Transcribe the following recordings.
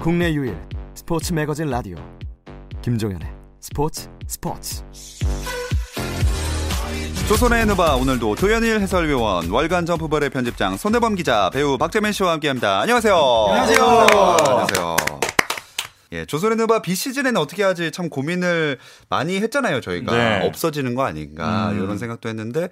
국내 유일 스포츠 매거진 라디오 김종현의 스포츠 스포츠 조선의 누바 오늘도 도현일 해설위원 월간 점프볼의 편집장 손대범 기자 배우 박재민 씨와 함께합니다. 안녕하세요. 안녕하세요. 안녕하세요. 예, 조선의 누바 비시즌에는 어떻게 하지 참 고민을 많이 했잖아요. 저희가 네. 없어지는 거 아닌가 음. 이런 생각도 했는데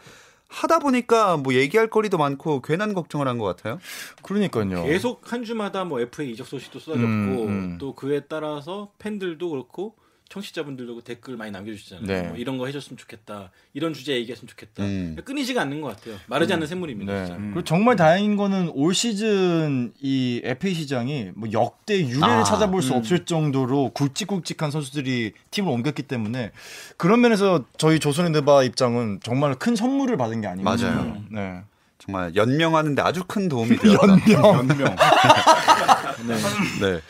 하다 보니까 뭐 얘기할 거리도 많고 괜한 걱정을 한 것 같아요. 그러니까요. 계속 한 주마다 뭐 FA 이적 소식도 쏟아졌고 음, 음. 또 그에 따라서 팬들도 그렇고 청취자분들도 댓글 많이 남겨주시잖아요. 네. 뭐 이런 거 해줬으면 좋겠다. 이런 주제 얘기했으면 좋겠다. 음. 끊이지가 않는 것 같아요. 마르지 않는 샘물입니다. 네. 진짜. 그리고 정말 다행인 거는 올 시즌 이 FA 시장이 뭐 역대 유례를 아, 찾아볼 수 없을 정도로 굵직굵직한 선수들이 팀을 옮겼기 때문에 그런 면에서 저희 조선의 느바 입장은 정말 큰 선물을 받은 게 아닌가. 맞아요. 싶어요. 네. 정말 연명하는데 아주 큰 도움이 되었다. 연명. 네.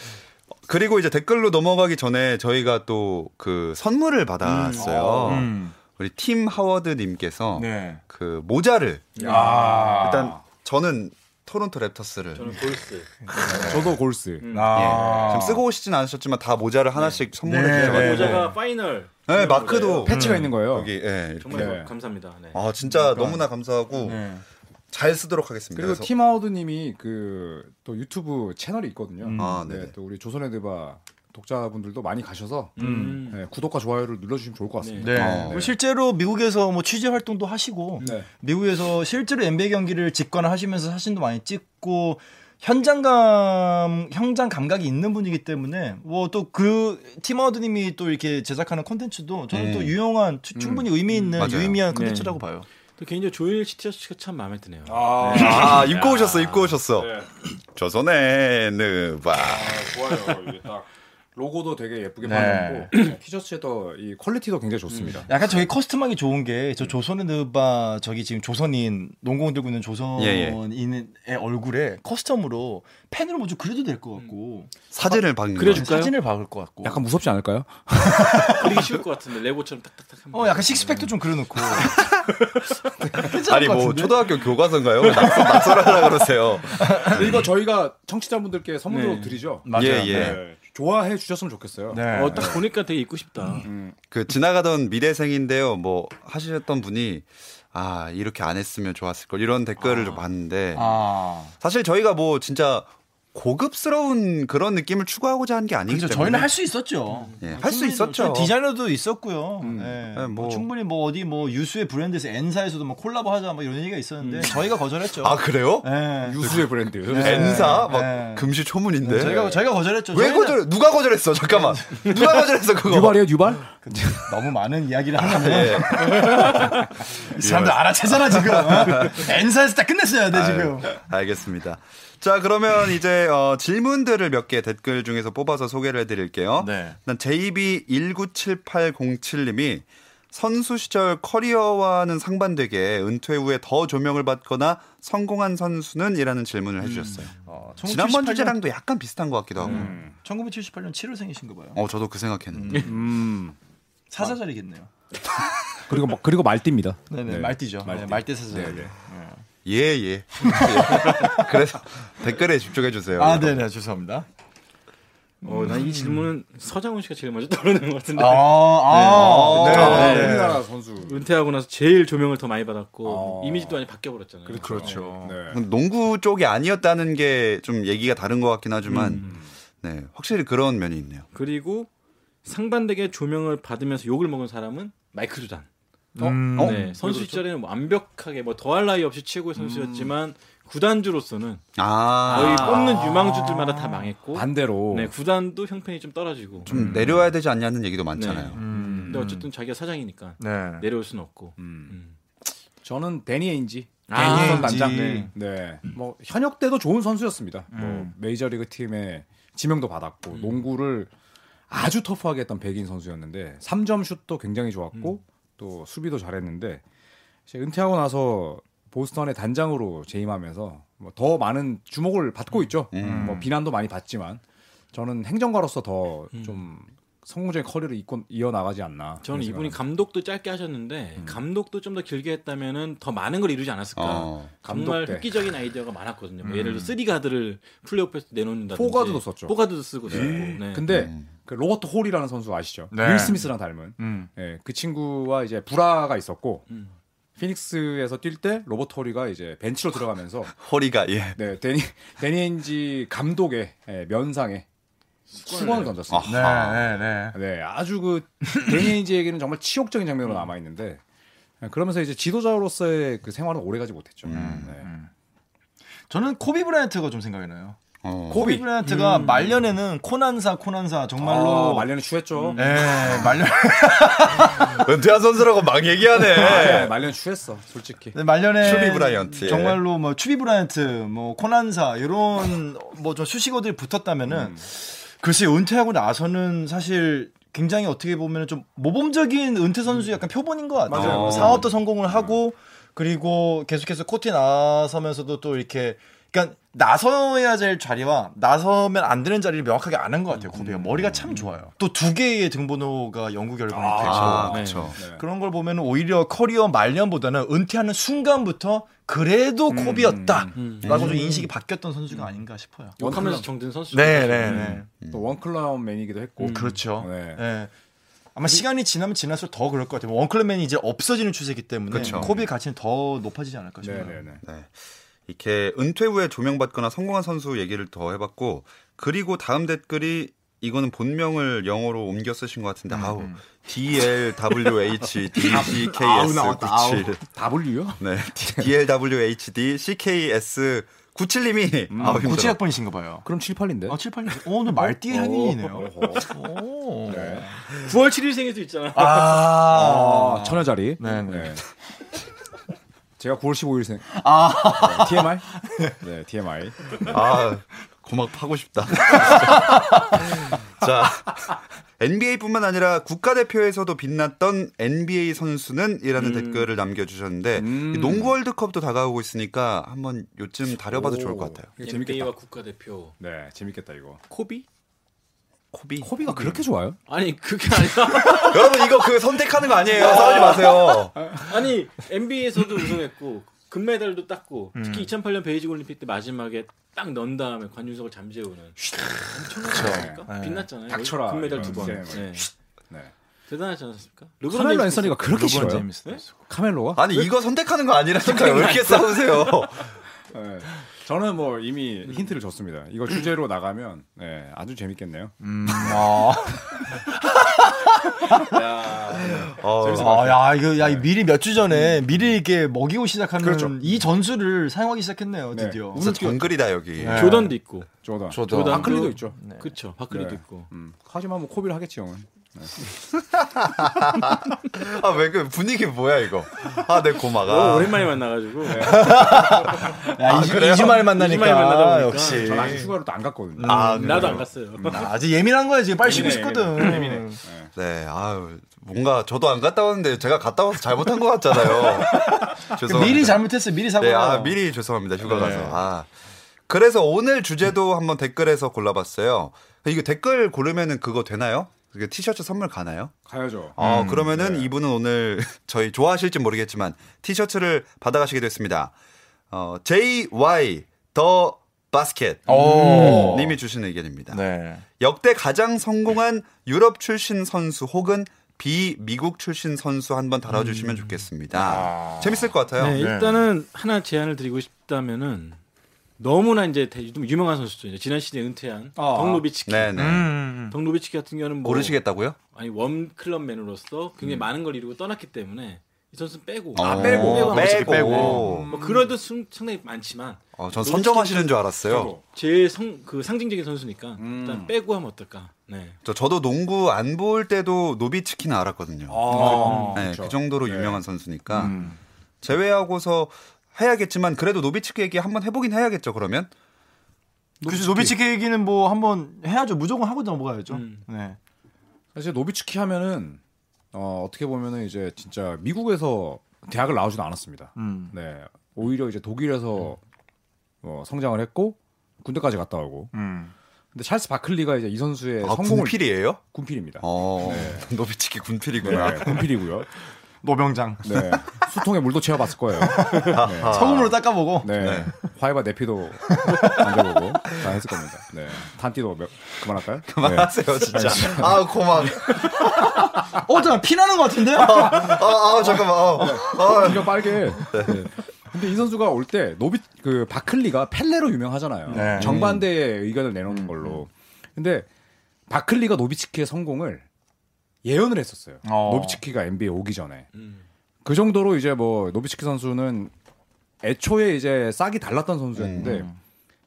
그리고 이제 댓글로 넘어가기 전에 저희가 또 그 선물을 받았어요. 음. 우리 팀 하워드님께서 네. 그 모자를 아. 일단 저는 토론토 랩터스를 저는 골스. 저도 골스. 아. 예, 지금 쓰고 오시진 않으셨지만 다 모자를 하나씩 선물해 네, 주셔가지고 네, 모자가 final. 네, 마크도 모자예요. 패치가 있는 거예요. 여기 예, 정말 네. 감사합니다. 네. 아 진짜 너무나 감사하고 네. 잘 쓰도록 하겠습니다. 그리고 팀아우드님이 그 또 유튜브 채널이 있거든요. 아, 네. 또 우리 조선의 드바 독자분들도 많이 가셔서 음. 네, 구독과 좋아요를 눌러주시면 좋을 것 같습니다. 네. 어. 그리고 실제로 미국에서 뭐 취재 활동도 하시고 네. 미국에서 실제로 NBA 경기를 직관을 하시면서 사진도 많이 찍고 현장감 현장 감각이 있는 분이기 때문에 뭐 또 그 팀아우드님이 또 이렇게 제작하는 콘텐츠도 저는 음. 또 유용한 추- 충분히 의미 있는 맞아요. 유의미한 네. 콘텐츠라고 봐요. 또 개인적으로 조일 시티어스가 참 마음에 드네요. 아. 입고 오셨어 입고 오셨어. 조선의 느바. 좋아요. 이게 딱 로고도 되게 예쁘게 네. 만들었고 티셔츠에도 이 퀄리티도 굉장히 좋습니다. 약간 저기 커스텀하기 좋은 게 저 조선의 느바 저기 지금 조선인 농공 들고 있는 조선인의 얼굴에 커스텀으로 펜으로 뭐좀 그려도 될 것 같고 사진을 박는 그래줄- 거. 줄까요? 사진을 박을 것 같고 약간 무섭지 않을까요? 그리기 쉬울 것 같은데 레고처럼 딱딱딱. 어 약간 식스팩도 좀 그려놓고 아니 뭐 초등학교 교과서인가요? 낙서하라 그러세요. 이거 저희가 청취자분들께 선물로 네. 드리죠. 맞아요. 예, 예. 네. 좋아해 주셨으면 좋겠어요. 네. 어, 딱 보니까 되게 입고 싶다. 그 지나가던 미대생인데요. 뭐 하시던 분이 아 이렇게 안 했으면 좋았을 걸 이런 댓글을 좀 봤는데 아 사실 저희가 뭐 진짜 고급스러운 그런 느낌을 추구하고자 한 게 아니기 그렇죠. 때문에 저희는 할 수 있었죠. 예, 뭐 할수 있었죠. 디자이너도 있었고요. 예, 네, 뭐, 뭐. 충분히 뭐 어디 뭐 유수의 브랜드에서 엔사에서도 뭐 콜라보 하자 뭐 이런 얘기가 있었는데 저희가 거절했죠. 아 그래요? 예. 유수의 브랜드. N사 막 네. 금시 초문인데 저희가 저희가 거절했죠. 왜 저희는 거절? 누가 거절했어? 잠깐만 누가 거절했어 그거? 유발이에요, 유발? 너무 많은 이야기를 예. 이 사람들 알아채잖아 지금. 어? 엔사에서 딱 끝냈어야 돼 지금. 아유, 알겠습니다. 자 그러면 이제 어, 질문들을 몇 개 댓글 중에서 뽑아서 소개를 해드릴게요. 네. 일단 JB19787님이 선수 시절 커리어와는 상반되게 은퇴 후에 더 조명을 받거나 성공한 선수는? 이라는 질문을 해주셨어요. 어, 지난번 1978년 주제랑도 약간 비슷한 것 같기도 하고. 1978년 7월생이신가 봐요. 어, 저도 그 생각했는데. 음. 사사절이겠네요. 그리고 막- 그리고 말띠입니다. 네네 네. 말띠죠. 말띠. 네, 말띠 사사절. 네, 네. 예, 예. 그래서 댓글에 집중해 주세요. 아, 네 네 죄송합니다. 어, 난 이 질문은 서장훈 씨가 제일 먼저 떠오르는 것 같은데. 아, 아, 네. 아, 네. 우리나라 선수. 은퇴하고 나서 제일 조명을 더 많이 받았고 어. 이미지도 많이 바뀌어 버렸잖아요. 그렇죠. 네. 농구 쪽이 아니었다는 게 좀 얘기가 다른 것 같긴 하지만, 음. 네, 확실히 그런 면이 있네요. 그리고 상반되게 조명을 받으면서 욕을 먹은 사람은 마이클 조단. 음. 어? 네, 선수 시절에는 뭐 완벽하게 뭐 더할 나위 없이 최고의 선수였지만 구단주로서는 아, 거의 뽑는 유망주들마다 다 망했고 반대로 네, 구단도 형편이 좀 떨어지고. 좀 내려와야 되지 않냐는 얘기도 많잖아요. 네. 음. 근데 어쨌든 자기가 사장이니까 네. 내려올 수는 없고. 음. 음. 저는 데니 에인지. 아, 데니 에인지. 단장. 네. 네. 뭐 현역 때도 좋은 선수였습니다. 뭐 음. 메이저리그 팀에 지명도 받았고 농구를 아주 터프하게 했던 백인 선수였는데 3점 슛도 굉장히 좋았고 또 수비도 잘했는데 은퇴하고 나서 보스턴의 단장으로 재임하면서 뭐 더 많은 주목을 받고 있죠. 음. 뭐 비난도 많이 받지만 저는 행정가로서 더좀 성공적인 커리어를 이권 이어 나가지 않나. 저는 이분이 감독도 짧게 하셨는데 감독도 좀 더 길게 했다면은 더 많은 걸 이루지 않았을까. 어, 정말 감독 때. 획기적인 아이디어가 많았거든요. 뭐 예를 들어 three 가드를 플레이오프에서 내놓는다든지 four 가드도 썼죠. four 가드도 쓰고 쓰고. 네. 근데 그 로버트 호리라는 선수 아시죠? 네. 윌 스미스랑 닮은. 음. 예, 그 친구와 이제 불화가 있었고 음. 피닉스에서 뛸 때 로버트 호리가 이제 벤치로 들어가면서 호리가 예. 네 대니 대니 에인지 감독의 예, 면상에 수건을 던졌습니다. 아하. 네, 네, 네. 네, 아주 그 대니 에인지에게는 정말 치욕적인 장면으로 남아 있는데 그러면서 이제 지도자로서의 그 생활은 오래가지 못했죠. 네. 저는 코비 브라이언트가 좀 생각이 나요. 어. 코비 브라이언트가 말년에는 코난사 코난사 정말로 아, 말년에 추했죠. 네, 말년 은퇴한 선수라고 막 아, 네, 얘기하네. 말년에 추했어, 솔직히. 네, 말년에 추비 브라이언트, 예. 정말로 뭐 추비 브라이언트, 뭐 코난사 이런 뭐 좀 수식어들이 붙었다면은 음. 글쎄 은퇴하고 나서는 사실 굉장히 어떻게 보면 좀 모범적인 은퇴 선수 약간 표본인 것 같아요. 맞아요. 사업도 성공을 하고 그리고 계속해서 코트에 나서면서도 또 이렇게 그러니까 나서야 될 자리와 나서면 안 되는 자리를 명확하게 아는 것 같아요. 코비가 머리가 참 좋아요. 또 두 개의 등번호가 영구 되고 아, 네. 그렇죠. 네. 그런 걸 보면 오히려 커리어 말년보다는 은퇴하는 순간부터 그래도 코비였다라고 음. 좀 인식이 바뀌었던 선수가 아닌가 싶어요. 욕하면서 정든 선수. 네, 네, 네. 또 원클라운맨이기도 했고. 그렇죠. 네. 네. 아마 시간이 지나면 지날수록 더 그럴 것 같아요. 원클럽맨이 이제 없어지는 추세이기 때문에 그렇죠. 코비의 가치는 더 높아지지 않을까 네, 싶어요. 네, 네. 네. 이렇게 은퇴 후에 조명받거나 성공한 선수 얘기를 더 해봤고 그리고 다음 댓글이 이거는 본명을 영어로 옮겨 쓰신 것 같은데 아우 D L W H D C K 아우, S 나왔다, 아우. 97 W요? 네 D L W H D C K S 97님이 아우 힘들어. 97학번이신가 봐요. 그럼 7, 8인데? 아, 7, 8. 오, 오늘 말띠의 향인이네요. 오. 9월 7일 생일 수 있잖아. 아. 아, 천여자리. 네, 네. 네. 제가 9월 15일생. 아. 네, TMI? 네, TMI. 아 고막 파고 싶다. 자 NBA뿐만 아니라 국가대표에서도 빛났던 NBA 선수는이라는 댓글을 남겨주셨는데 음. 이 농구 월드컵도 다가오고 있으니까 한번 요쯤 다뤄봐도 좋을 것 같아요. NBA와 국가대표 네, 재밌겠다 이거. 코비? 코비. 코비가 그렇게 좋아요? 아니 그게 아니라 여러분 이거 그 선택하는 거 아니에요. 싸우지 마세요. 아니 NBA에서도 우승했고 금메달도 땄고 특히 2008년 베이징 올림픽 때 마지막에 딱 넣은 다음에 관중석을 잠재우는 엄청나니까 네. 빛났잖아요. 닥쳐라. 금메달 두 번. 네. 네. 네. 대단하지 않았습니까? 카멜로 앤서니가 그렇게 싫어요? 제임스. 네? 카멜로가? 아니 이거 선택하는 거 아니라니까요. 왜 이렇게 싸우세요? 네. 저는 뭐 이미 힌트를 줬습니다. 이거 주제로 나가면 네, 아주 재밌겠네요. 음, 아. 어, 아, 야, 이거, 야, 미리 몇 주 전에 미리 이렇게 먹이고 시작하는 그렇죠. 이 전술을 사용하기 시작했네요, 네. 드디어. 진짜 정글이다 여기. 네. 조던도 있고. 조던. 조던. 바클리도 있죠. 그렇죠. 바클리도 네. 있고. 음. 하지만 뭐 코비를 하겠지 형은. 아왜 그 분위기 뭐야 이거? 아내 어, 고마가. 오랜만에 만나가지고. 야, 아, 2주, 그래요? 2주 만에 만나니까. 2주 만에 만나다 보니까 역시. 전 아직 휴가로 또안 갔거든요. 아, 나도 안? 갔어요. 아, 아직 예민한 거야, 지금. 빨리 쉬고 예민해, 싶거든. 예민해. 네, 아유 뭔가 저도 안 갔다 왔는데 제가 갔다 와서 잘못한 것 같잖아요. 죄송합니다. 미리 잘못했어요, 미리 사고. 네, 아 미리 죄송합니다 휴가 가서. 네. 아 그래서 오늘 주제도 한번 댓글에서 골라봤어요. 이거 댓글 고르면은 그거 되나요? 티셔츠 선물 가나요? 가야죠. 어, 그러면은 이분은 오늘 저희 좋아하실지 모르겠지만 티셔츠를 받아가시게 됐습니다. 어, JY 더 바스켓 오. 님이 주신 의견입니다. 네. 역대 가장 성공한 유럽 출신 선수 혹은 비미국 출신 선수 한번 달아주시면 좋겠습니다. 재밌을 것 같아요. 네, 일단은 하나 제안을 드리고 싶다면은 너무나 이제 대- 좀 유명한 선수죠. 지난 시즌에 은퇴한 아. 덩노비치키. 네네. 음. 덩노비치키 같은 경우는 뭐 모르시겠다고요? 아니 원 클럽맨으로서 굉장히 많은 걸 이루고 떠났기 때문에 이 선수는 빼고 아, 빼고 빼고. 빼고 빼고. 빼고. 뭐 그래도 승- 상당히 많지만 어, 전 선점하시는 줄 알았어요. 제일 성, 그 상징적인 선수니까 음. 일단 빼고 하면 어떨까? 네. 저, 저도 농구 안 볼 때도 노비츠키는 알았거든요. 아, 네, 그렇죠. 그 정도로 네. 유명한 선수니까 음. 제외하고서 해야겠지만 그래도 노비츠키 얘기 한번 해보긴 해야겠죠. 그러면 그래서 노비츠키 얘기는 뭐 한번 해야죠. 무조건 하고 넘어가야죠. 음. 네. 사실 노비츠키 하면은 어, 어떻게 보면은 이제 진짜 미국에서 대학을 나오지도 않았습니다. 음. 네, 오히려 이제 독일에서 어, 성장을 했고 군대까지 갔다 오고 음. 근데 찰스 바클리가 이제 이 선수의 아, 성공을 군필이에요? 군필입니다. 어, 노비츠키 군필이구나. 네, 군필이고요. 노병장 네. 수통에 물도 채워봤을 거예요. 네. 소금으로 닦아보고 네. 네. 화이바 내피도 만져보고 다 했을 겁니다. 네. 탄띠도 몇, 그만할까요? 네. 그만하세요, 진짜. 아, 고마워. 어 잠깐 피 나는 것 같은데 아, 아, 잠깐만. 아, 아. 진짜 빨개. 네. 근데 이 선수가 올 때 노비 그 바클리가 펠레로 유명하잖아요. 네. 정반대의 의견을 내놓는 걸로. 근데 바클리가 노비츠키의 성공을 예언을 했었어요. 어. 노비츠키가 NBA 오기 전에. 음. 그 정도로 이제 뭐 노비츠키 선수는 애초에 이제 싹이 달랐던 선수였는데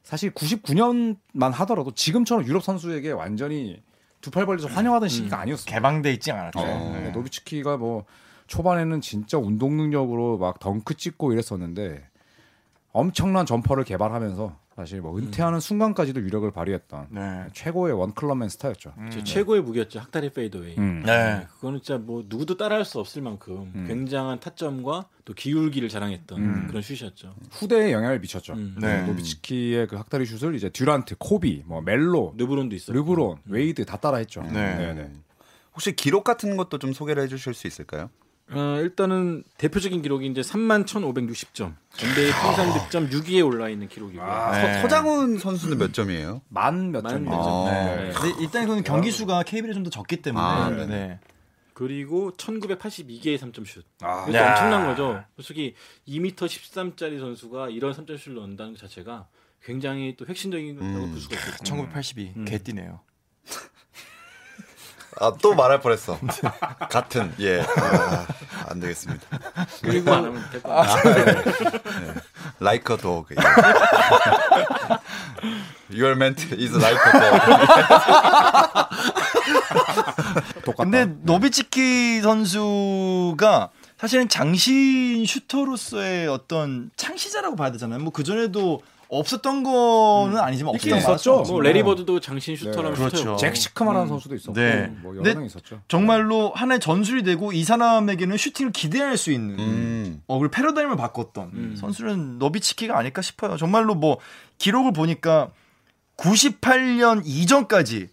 사실 99년만 하더라도 지금처럼 유럽 선수에게 완전히 두 팔 벌려서 환영하던 시기가 아니었어요. 개방돼 있지 않았죠. 어. 네, 노비츠키가 뭐 초반에는 진짜 운동 능력으로 막 덩크 찍고 이랬었는데 엄청난 jumper를 개발하면서 사실 뭐 은퇴하는 순간까지도 위력을 발휘했던 네. 최고의 one club man 스타였죠. 제 최고의 무기였죠. 학다리 fadeaway. 음. 네. 그거는 진짜 뭐 누구도 따라할 수 없을 만큼 굉장한 타점과 또 기울기를 자랑했던 음. 그런 슛이었죠. 후대에 영향을 미쳤죠. 음. 네. 노비츠키의 그 학다리 슛을 이제 듀란트, 코비, 뭐 멜로, 르브론도 있었고. 르브론, 웨이드 다 따라했죠. 네. 네. 혹시 기록 같은 것도 좀 소개를 해주실 수 있을까요? 어, 일단은 대표적인 기록이 이제 31,560점. NBA 통산 득점 6위에 올라 있는 기록이고요. 네. 서, 서장훈 선수는 몇 점이에요? 만몇 만 점. 몇 점. 아. 네. 근데 일단 이거는 경기 수가 KBL이 좀더 적기 때문에 아, 네. 그리고 1982개의 3점 슛. 아, 이것도 야. 엄청난 거죠. 솔직히 2m 13짜리 선수가 이런 3점 슛을 넣는다는 것 자체가 굉장히 또 혁신적이라고 음. 볼 수가 있겠고. 1982 음. 개띠네요. 아, 또 말할 뻔했어. 같은, 예. 아, 안 되겠습니다. 그리고 안 하면 될것 아, 같아요. 네. Like a dog. 예. Your ment is like a dog. 똑같다. 근데 노비치키 선수가 사실은 장신 슈터로서의 어떤 창시자라고 봐야 되잖아요. 뭐 그전에도 없었던 거는 아니지만 있긴 없었던 있었죠. 뭐 레리 버드도 장신 슈터라면 네. 그렇죠. 슈터였고. 잭 시크만하는 선수도 있었고 네. 뭐 여러 명 있었죠. 정말로 하나의 전술이 되고 이 사람에게는 슈팅을 기대할 수 있는 음. 어, 그리고 패러다임을 바꿨던 음. 선수는 너비치키가 아닐까 싶어요. 정말로 뭐 기록을 보니까 98년 이전까지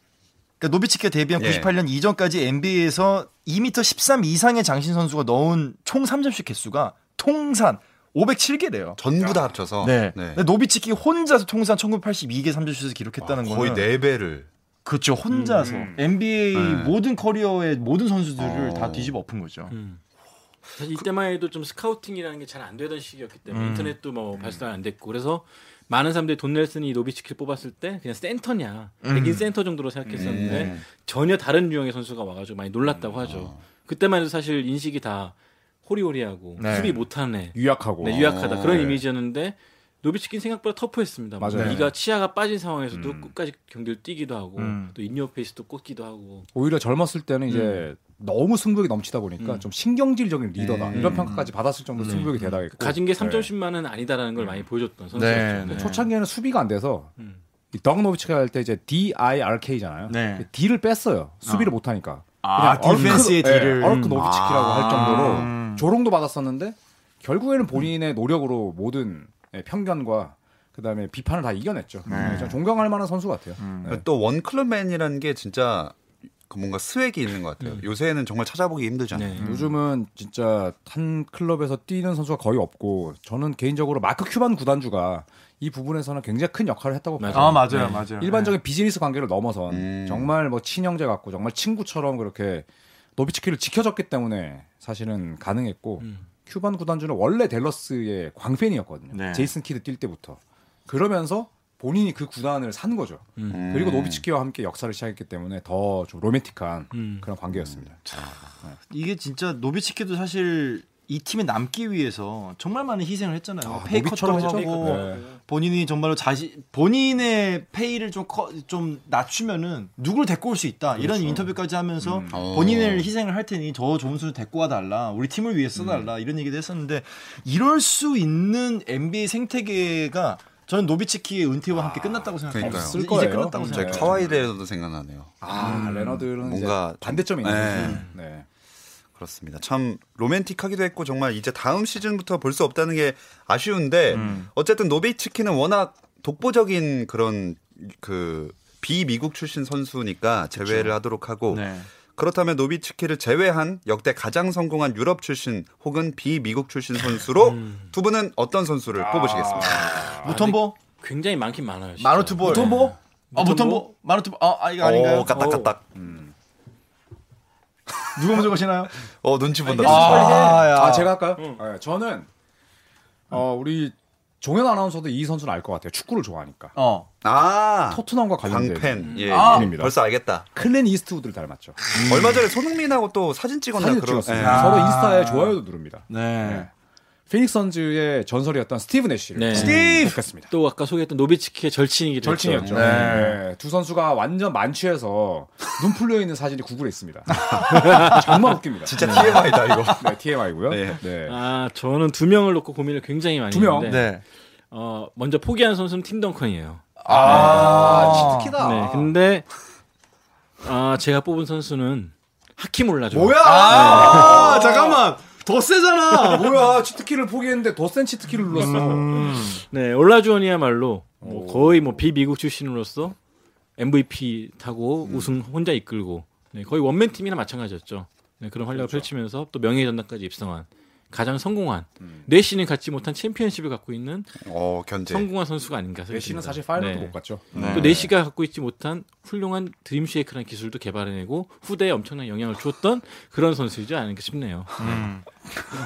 그러니까 노비츠키가 데뷔한 예. 98년 이전까지 NBA에서 2m 13 이상의 장신 선수가 넣은 총 3점슛 개수가 통산 507개래요. 전부 다 합쳐서. 네. 네. 노비츠키 혼자서 통산 1982개 3점 슛을 기록했다는 거의 거는 네 배를. 그렇죠. 혼자서 음. NBA 네. 모든 커리어의 모든 선수들을 어. 다 뒤집어 엎은 거죠. 음. 사실 이때만 해도 좀 scouting이라는 게 잘 안 되던 시기였기 때문에 음. 인터넷도 뭐 발달 안 됐고 그래서 많은 사람들이 돈 넬슨이 노비츠키를 뽑았을 때 그냥 센터냐 백인 센터 정도로 생각했었는데 음. 전혀 다른 유형의 선수가 와가지고 많이 놀랐다고 하죠. 그때만 해도 사실 인식이 다 호리호리하고 네. 수비 못하는 애, 유약하고 네, 유약하다 어, 그런 네. 이미지였는데 노비츠키는 생각보다 터프했습니다. 뭐 맞아요. 네가 치아가 빠진 상황에서도 음. 끝까지 경기를 뛰기도 하고 음. 또 in your face도 꽂기도 하고 오히려 젊었을 때는 이제 너무 승부욕이 넘치다 보니까 음. 좀 신경질적인 리더다 음. 이런 평가까지 받았을 정도로 승부욕이 대단했고 가진 게 네. 3점슛만은 아니다라는 걸 많이 보여줬던 네, 선수였죠. 네. 초창기에는 수비가 안 돼서 음. 이 덕 노비츠키가 할 때 이제 DIRK잖아요. 네. D를 뺐어요. 수비를 못 하니까. 아, 디펜스의 D를. 예, IRK 노비츠키라고 아. 할 정도로 음. 조롱도 받았었는데 결국에는 본인의 노력으로 모든 예, 편견과 그다음에 비판을 다 이겨냈죠. 네. 네, 좀 존경할 만한 선수 같아요. 음. 네. 또 one club man이라는 게 진짜 그 뭔가 swag이 있는 것 같아요. 요새는 정말 찾아보기 힘들잖아요. 네. 요즘은 진짜 한 클럽에서 뛰는 선수가 거의 없고 저는 개인적으로 마크 큐반 구단주가 이 부분에서는 굉장히 큰 역할을 했다고 봐요. 아 맞아요, 네. 맞아요. 일반적인 비즈니스 관계를 넘어선 음. 정말 뭐 친형제 같고 정말 친구처럼 그렇게 노비츠키를 지켜줬기 때문에 사실은 가능했고 음. 큐반 구단주는 원래 댈러스의 광팬이었거든요. 네. 제이슨 키드 뛸 때부터 그러면서 본인이 그 구단을 산 거죠. 음. 그리고 노비츠키와 함께 역사를 시작했기 때문에 더 좀 로맨틱한 음. 그런 관계였습니다. 이게 진짜 노비츠키도 사실 이 팀에 남기 위해서 정말 많은 희생을 했잖아요. 아, pay cut도 노비처럼 했죠. 하고 네. 본인이 정말로 자신 본인의 pay를 좀, 커, 좀 낮추면은 누구를 데리고 올 수 있다 이런 인터뷰까지 하면서 음. 어. 본인을 희생을 할 테니 저 좋은 선수 데리고 와달라 우리 팀을 위해 써달라 이런 얘기도 했었는데 이럴 수 있는 NBA 생태계가 저는 노비츠키의 은퇴와 함께 끝났다고 생각해요. 그러니까요. 이제 거예요. 끝났다고 음. 제 생각해요. 카와이 레너드도 생각나네요. 아 레너드는 뭔가 반대점이 있는 네. 네. 그렇습니다. 참 로맨틱하기도 했고 정말 이제 다음 시즌부터 볼 수 없다는 게 아쉬운데 음. 어쨌든 노베이치키는 워낙 독보적인 그런 그 비미국 출신 선수니까 제외를 하도록 하고 네. 그렇다면 노비츠키를 제외한 역대 가장 성공한 유럽 출신 혹은 비미국 출신 선수로 두 분은 어떤 선수를 뽑으시겠습니까? 무턴보? 굉장히 많긴 많아요. 진짜. 마노트볼. 무턴보? 아, 무톰보? 마누트 볼. 아, 아 이거 아닌가요? 오, 까딱까딱. 누가 먼저 가시나요? 어 눈치 본다. 아, 야. 아 제가 할까요? 네, 저는 어 우리 종현 아나운서도 이 선수는 알 것 같아요. 축구를 좋아하니까. 어. 아 토트넘과 관련된 광팬. 예, 아, 예. 분입니다. 벌써 알겠다. 클린트 이스트우드를 닮았죠. 얼마 전에 손흥민하고 또 사진 찍었나 사진 그런. 찍었어요. 예. 아. 서로 인스타에 좋아요도 누릅니다. 네. 피닉스 선즈의 전설이었던 스티브 내쉬를 네. 스티브! 했습니다. 또 아까 소개했던 노비츠키의 절친이기도 절친이었죠. 했죠. 네. 네. 두 선수가 완전 만취해서 눈 풀려 있는 사진이 구글에 있습니다. 정말 웃깁니다. 진짜 TMI다 이거. 네, TMI고요. 네. 네. 아 저는 두 명을 놓고 고민을 굉장히 많이 두 명? 했는데 네. 어, 먼저 포기한 선수는 팀 덩컨이에요. 아, 치트키다. 네, 근데 아 제가 뽑은 선수는 하킴 올라죠. 뭐야? 아, 잠깐만. 더 세잖아. 뭐야? 치트키를 포기했는데 더 센 치트키를 눌렀어. 네, 올라주원이야말로 뭐 거의 뭐 비미국 출신으로서 MVP 타고 우승 혼자 이끌고 네, 거의 원맨 팀이나 마찬가지였죠. 네, 그런 활약을 펼치면서 또 명예 전당까지 입성한 가장 성공한 내시는 갖지 못한 챔피언십을 갖고 있는 어 견제. 성공한 선수가 아닌가 생각합니다. 메시는 사실 파이널도 네. 못 갔죠. 또 내시가 갖고 있지 못한 훌륭한 드림쉐이크라는 기술도 개발해내고 후대에 엄청난 영향을 주었던 그런 선수이지 않을까 싶네요.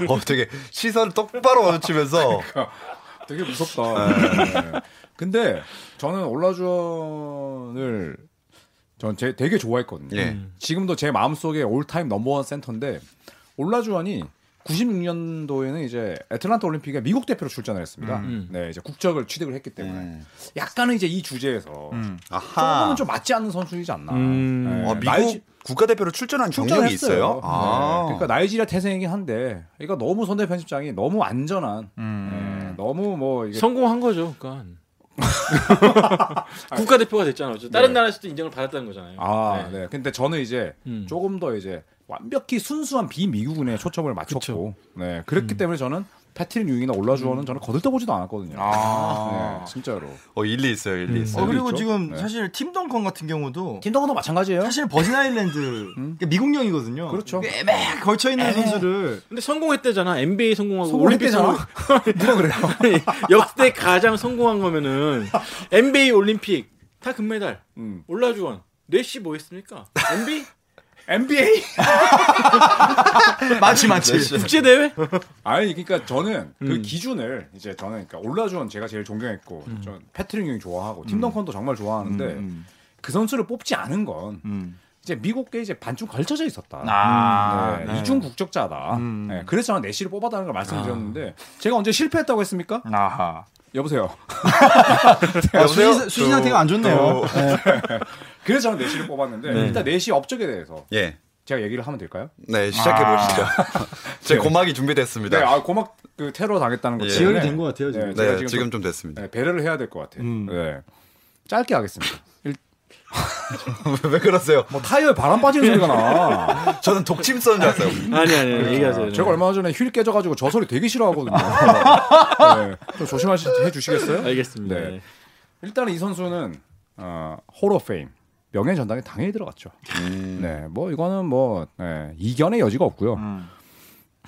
어 되게 시선을 똑바로 마주치면서 되게 무섭다. 네. 근데 저는 올라주원을 전제 되게 좋아했거든요. 예. 지금도 제 마음속에 올타임 넘버원 센터인데 올라주원이 96년도에는 이제 애틀란타 올림픽에 미국 대표로 출전을 했습니다. 음. 네, 이제 국적을 취득을 했기 때문에 음. 약간은 이제 이 주제에서 아하. 조금은 좀 맞지 않는 선수이지 않나. 음. 네, 어, 미국 나이지- 국가대표로 출전한 경력이. 있어요. 아. 네, 그러니까 나이지리아 태생이긴 한데, 그러니까 너무 선대 편집장이 너무 안전한, 네, 너무 뭐 이게 성공한 거죠, 그러니까. 국가대표가 됐잖아요. 어쨌든. 다른 네. 나라에서도 인정을 받았다는 거잖아요. 아, 네. 네. 근데 저는 이제 음. 조금 더 이제 완벽히 순수한 비미국운에 초점을 맞췄고, 네. 그렇기 음. 때문에 저는 패트릭 융이나 올라주어는 저는 거들떠보지도 않았거든요. 아. 네, 진짜로. 어 일리 있어요, 일리 있어요. 어, 그리고 있죠? 지금 네. 사실 팀 덩컨 같은 경우도 팀덩도 마찬가지예요. 사실 버진 아일랜드 그러니까 미국령이거든요. 그렇죠. 애매하게 걸쳐 있는 선수를 근데 성공했대잖아. NBA 성공하고 성공했대잖아. 올림픽 성공. 누가 그래요? 역대 가장 성공한 거면은 NBA 올림픽 다 금메달. 음. 올라주원. 내시 뭐 했습니까? NBA NBA? 마치 마치. 국제 대회? 아니, 그러니까 저는 그 음. 기준을 이제 저는 그러니까 올라주원 제가 제일 존경했고, 음. 전 패트릭 융이 좋아하고, 팀 덩컨도 정말 좋아하는데, 그 선수를 뽑지 않은 건 음. 이제 미국계 이제 반쯤 걸쳐져 있었다. 아, 네, 네. 이중 국적자다. 음. 네, 그래서 저는 내시를 뽑았다는 걸 말씀드렸는데 제가 언제 실패했다고 했습니까? 아하. 여보세요. 아, 수진, 수진 상태가 안 좋네요. 그래서 저는 내시를 뽑았는데 일단 내시 업적에 대해서 예. 제가 얘기를 하면 될까요? 네, 시작해 보시죠. 제 네. 고막이 준비됐습니다. 네, 아 고막 그 테러 당했다는 것 예. 지연이 된 것 같아요 지금. 네, 네, 지금, 지금 좀, 좀 됐습니다. 네, 배려를 해야 될 것 같아요. 음. 네. 짧게 하겠습니다. 일- 왜 그러세요? 뭐 타이어에 바람 빠지는 소리가 나. 저는 독침 쏜줄 알았어요. 아니 아니 아니 얘기하세요. 제가 얼마 전에 휠 깨져가지고 저 소리 되게 싫어하거든요. 네, 좀 조심해 주시겠어요? 알겠습니다. 네. 일단은 이 선수는 어, 홀어 페임 명예 전당에 당연히 들어갔죠. 음. 네, 뭐 이거는 뭐 네, 이견의 여지가 없고요. 음.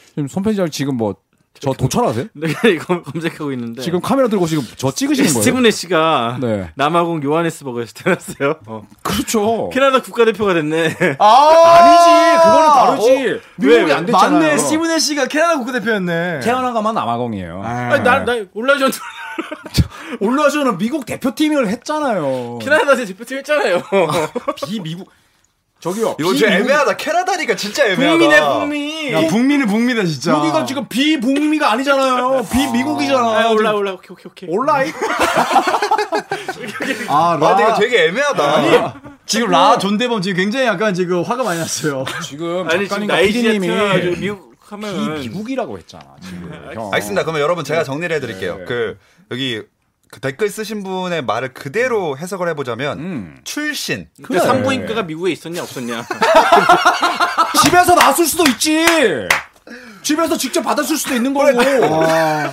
지금 손편지장 지금 뭐 저 도철하세요? 내가 이거 검색하고 있는데 지금 카메라 들고 지금 저 찍으시는 거예요? 스티븐 애쉬가 네, 남아공 요하네스버거에서 태어났어요. 어. 그렇죠. 캐나다 국가대표가 됐네. 아니지, 그거는 다르지. 미국이 왜? 안 됐잖아요. 맞네. 스티븐 애쉬가 캐나다 국가대표였네. 태어나가만 남아공이에요. 아니, 나, 나 올라전 올라주는 미국 대표팀을 했잖아요. 캐나다 대표팀 했잖아요. 비미국 저기요. 이거 좀 애매하다. 캐나다니까 진짜 애매하다. 북미네 북미. 야, 북미는 북미다 진짜. 여기가 지금 비북미가 아니잖아요. 비미국이잖아. 아, 올라 올라 오케이 오케이 오케이. 올라이. 아, 아, 라, 근데 이거 되게 애매하다. 지금 라 존대범 지금 굉장히 약간 지금 화가 많이 났어요. 지금 아니 지금 태어나가지고 미국 하면은 비미국이라고 했잖아. 지금. 형. 알겠습니다. 그러면 여러분 제가 정리를 해드릴게요. 네. 그 여기 그 댓글 쓰신 분의 말을 그대로 해석을 해보자면 음. 출신. 그래. 산부인과가 미국에 있었냐 없었냐. 집에서 낳았을 수도 있지. 집에서 직접 받았을 수도 있는 거고. 와,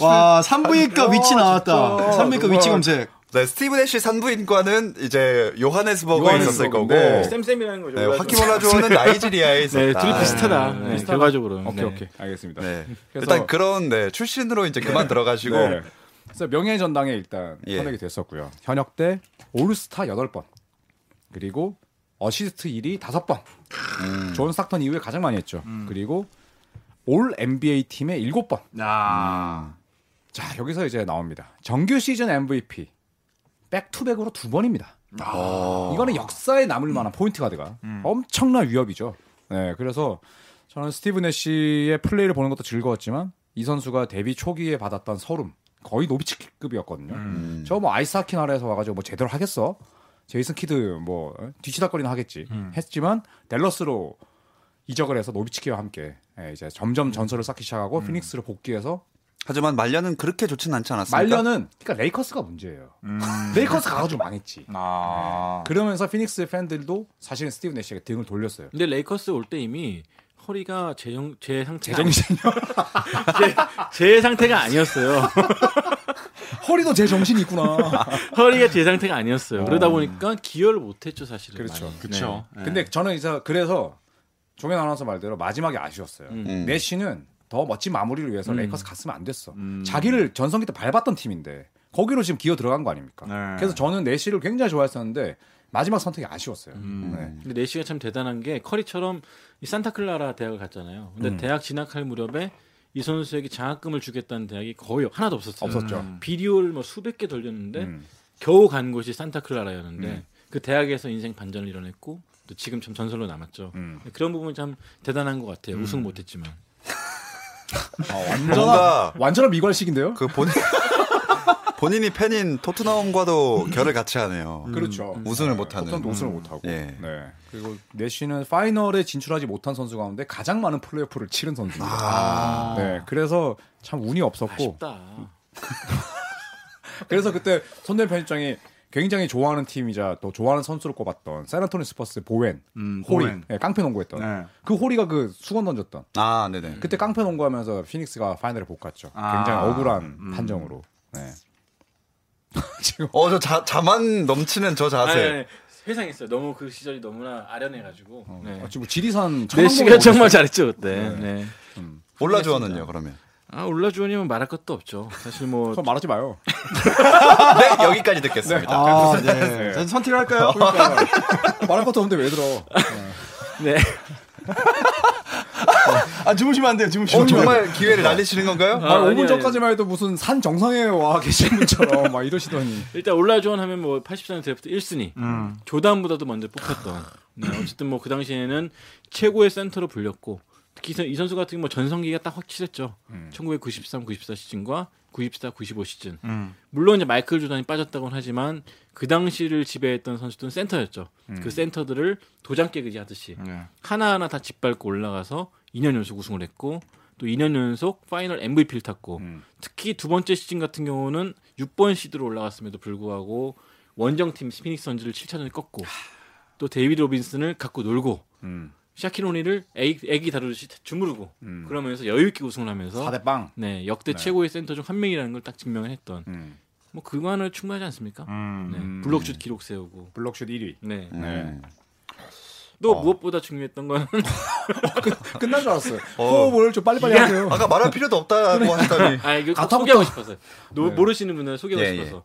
와 산부인과 위치 나왔다. 산부인과 위치 검색. 네, 스티븐 애쉬 산부인과는 이제 요하네스버그에 있었을 거고 요하네스버그인데 쌤쌤이라는 거죠. 네, 올라주원. 화키 올라주원은 나이지리아에 있었다. 네, 둘이 비슷하다. 네, 비슷하다. 결과적으로. 오케이 네. 오케이 알겠습니다. 네. 그래서- 일단 그런 네, 출신으로 이제 그만 들어가시고 네. 그래서 명예의 전당에 일단 예. 선택이 됐었고요. 현역 때 올스타 8번. 그리고 어시스트 1위 5번. 음. 존 스탁턴 이후에 가장 많이 했죠. 그리고 올 NBA 팀에 7번. 아. 자, 여기서 이제 나옵니다. 정규 시즌 MVP. back-to-back으로 두 번입니다. 어. 이거는 역사에 남을 만한 포인트 가드가 엄청난 위업이죠. 네, 그래서 저는 스티브 내쉬의 플레이를 보는 것도 즐거웠지만 이 선수가 데뷔 초기에 받았던 설움 거의 노비츠키급이었거든요. 음. 저뭐 아이스하키 나라에서 와가지고 뭐 제대로 하겠어? 제이슨 키드 뭐 어? 뒤치다거리는 하겠지. 했지만 댈러스로 이적을 해서 노비츠키와 함께 예, 이제 점점 전설을 쌓기 시작하고 피닉스로 복귀해서 하지만 말년은 그렇게 좋진 않지 않았습니까? 말년은 그러니까 레이커스가 문제예요. 레이커스 가가지고 망했지. 아. 그러면서 피닉스 팬들도 사실은 스티브 내쉬에게 등을 돌렸어요. 근데 레이커스 올 때 이미 허리가 제정 제 상태가 제정신이요? 제, 제 상태가 아니었어요. 허리도 제 정신이 있구나. 허리가 제 상태가 아니었어요. 그러다 보니까 기여를 못했죠 사실은. 그렇죠. 많이. 그쵸. 네. 근데 저는 이제 그래서 종현 아나운서 말대로 마지막에 아쉬웠어요. 음. 내쉬는 더 멋진 마무리를 위해서 음. 레이커스 갔으면 안 됐어. 음. 자기를 전성기 때 밟았던 팀인데 거기로 지금 기어 들어간 거 아닙니까? 네. 그래서 저는 내시를 굉장히 좋아했었는데 마지막 선택이 아쉬웠어요. 음. 네. 근데 내시가 참 대단한 게 커리처럼 이 산타클라라 대학을 갔잖아요. 근데 음. 대학 진학할 무렵에 이 선수에게 장학금을 주겠다는 대학이 거의 하나도 없었어요. 없었죠. 음. 비디오를 뭐 수백 개 돌렸는데 음. 겨우 간 곳이 산타클라라였는데 음. 그 대학에서 인생 반전을 이뤄냈고 또 지금 참 전설로 남았죠. 음. 그런 부분 참 대단한 것 같아요. 우승 못했지만. 아, 완전 뭔가 완전한 미괄식인데요? 그 본인 본인이 팬인 토트넘과도 결을 같이 하네요. 그렇죠. 우승을 네, 못하는. 토트넘도 우승을 못하고. 예. 네. 그리고 내쉬는 파이널에 진출하지 못한 선수 가운데 가장 많은 플레이오프를 치른 선수입니다. 아. 네. 그래서 참 운이 없었고. 아쉽다. 그래서 그때 손대현 편집장이 굉장히 좋아하는 팀이자 또 좋아하는 선수로 꼽았던 샌안토니오 스퍼스 보웬, 음, 호리, 보웬. 네, 깡패 농구했던 네. 그 호리가 그 수건 던졌던 아, 네네. 그때 깡패 농구하면서 피닉스가 파이널에 못 갔죠. 아. 굉장히 억울한 음. 판정으로. 네. 지금 어, 저 자, 자만 넘치는 저 자세. 아니, 회상했어요. 너무 그 시절이 너무나 아련해가지고. 네. 어, 지금 지리산 내시가 정말 잘했죠 네. 그때. 네. 올라주어는요, 그러면. 아 올라주원이면 말할 것도 없죠. 사실 뭐저 말하지 마요. 네, 여기까지 듣겠습니다. 아, 네. 전 선택을 할까요? 말할 것도 없는데 왜 들어? 네. 아, 주무시면 안 돼요. 어, 주무시면. 정말 기회를 날리시는 건가요? 아, 아니, 5분 아니. 전까지만 해도 무슨 산 정상에 와 계신 분처럼 막 이러시더니. 일단 올라주원 하면 뭐 84년 드래프트 1순위. 음. 조단보다도 먼저 뽑혔던. 네, 어쨌든 뭐 그 당시에는 최고의 센터로 불렸고 특히 이 선수 같은 경우 뭐 전성기가 딱 확실했죠. 1993, 94 시즌과 94, 95 시즌. 음. 물론 이제 마이클 조단이 빠졌다고는 하지만 그 당시를 지배했던 선수들은 센터였죠. 그 센터들을 도장 깨기지 하듯이 네. 하나하나 다 짓밟고 올라가서 2년 연속 우승을 했고 또 2년 연속 파이널 MVP를 탔고 음. 특히 두 번째 시즌 같은 경우는 6번 시드로 올라갔음에도 불구하고 원정팀 피닉스 선즈를 7차전에 꺾고 또 데이비드 로빈슨을 갖고 놀고 음. 샤킬 오닐을 애기, 애기 다루듯이 주무르고 음. 그러면서 여유 있게 우승을 하면서 4대 빵. 네 역대 네. 최고의 센터 중 한 명이라는 걸 딱 증명을 했던 음. 뭐 그만을 충분하지 않습니까? 음. 네. 음. 블록슛 기록 세우고 블록슛 1위. 네. 네. 또 어. 무엇보다 중요했던 건 끝난 줄 알았어요. 어. 호흡을 좀 빨리빨리 하세요. 아까 말할 필요도 없다고 하시더니. 아 이거 꼭 가타부터- 소개하고 싶어서요. 노- 네. 모르시는 분들 소개하고 예, 싶어서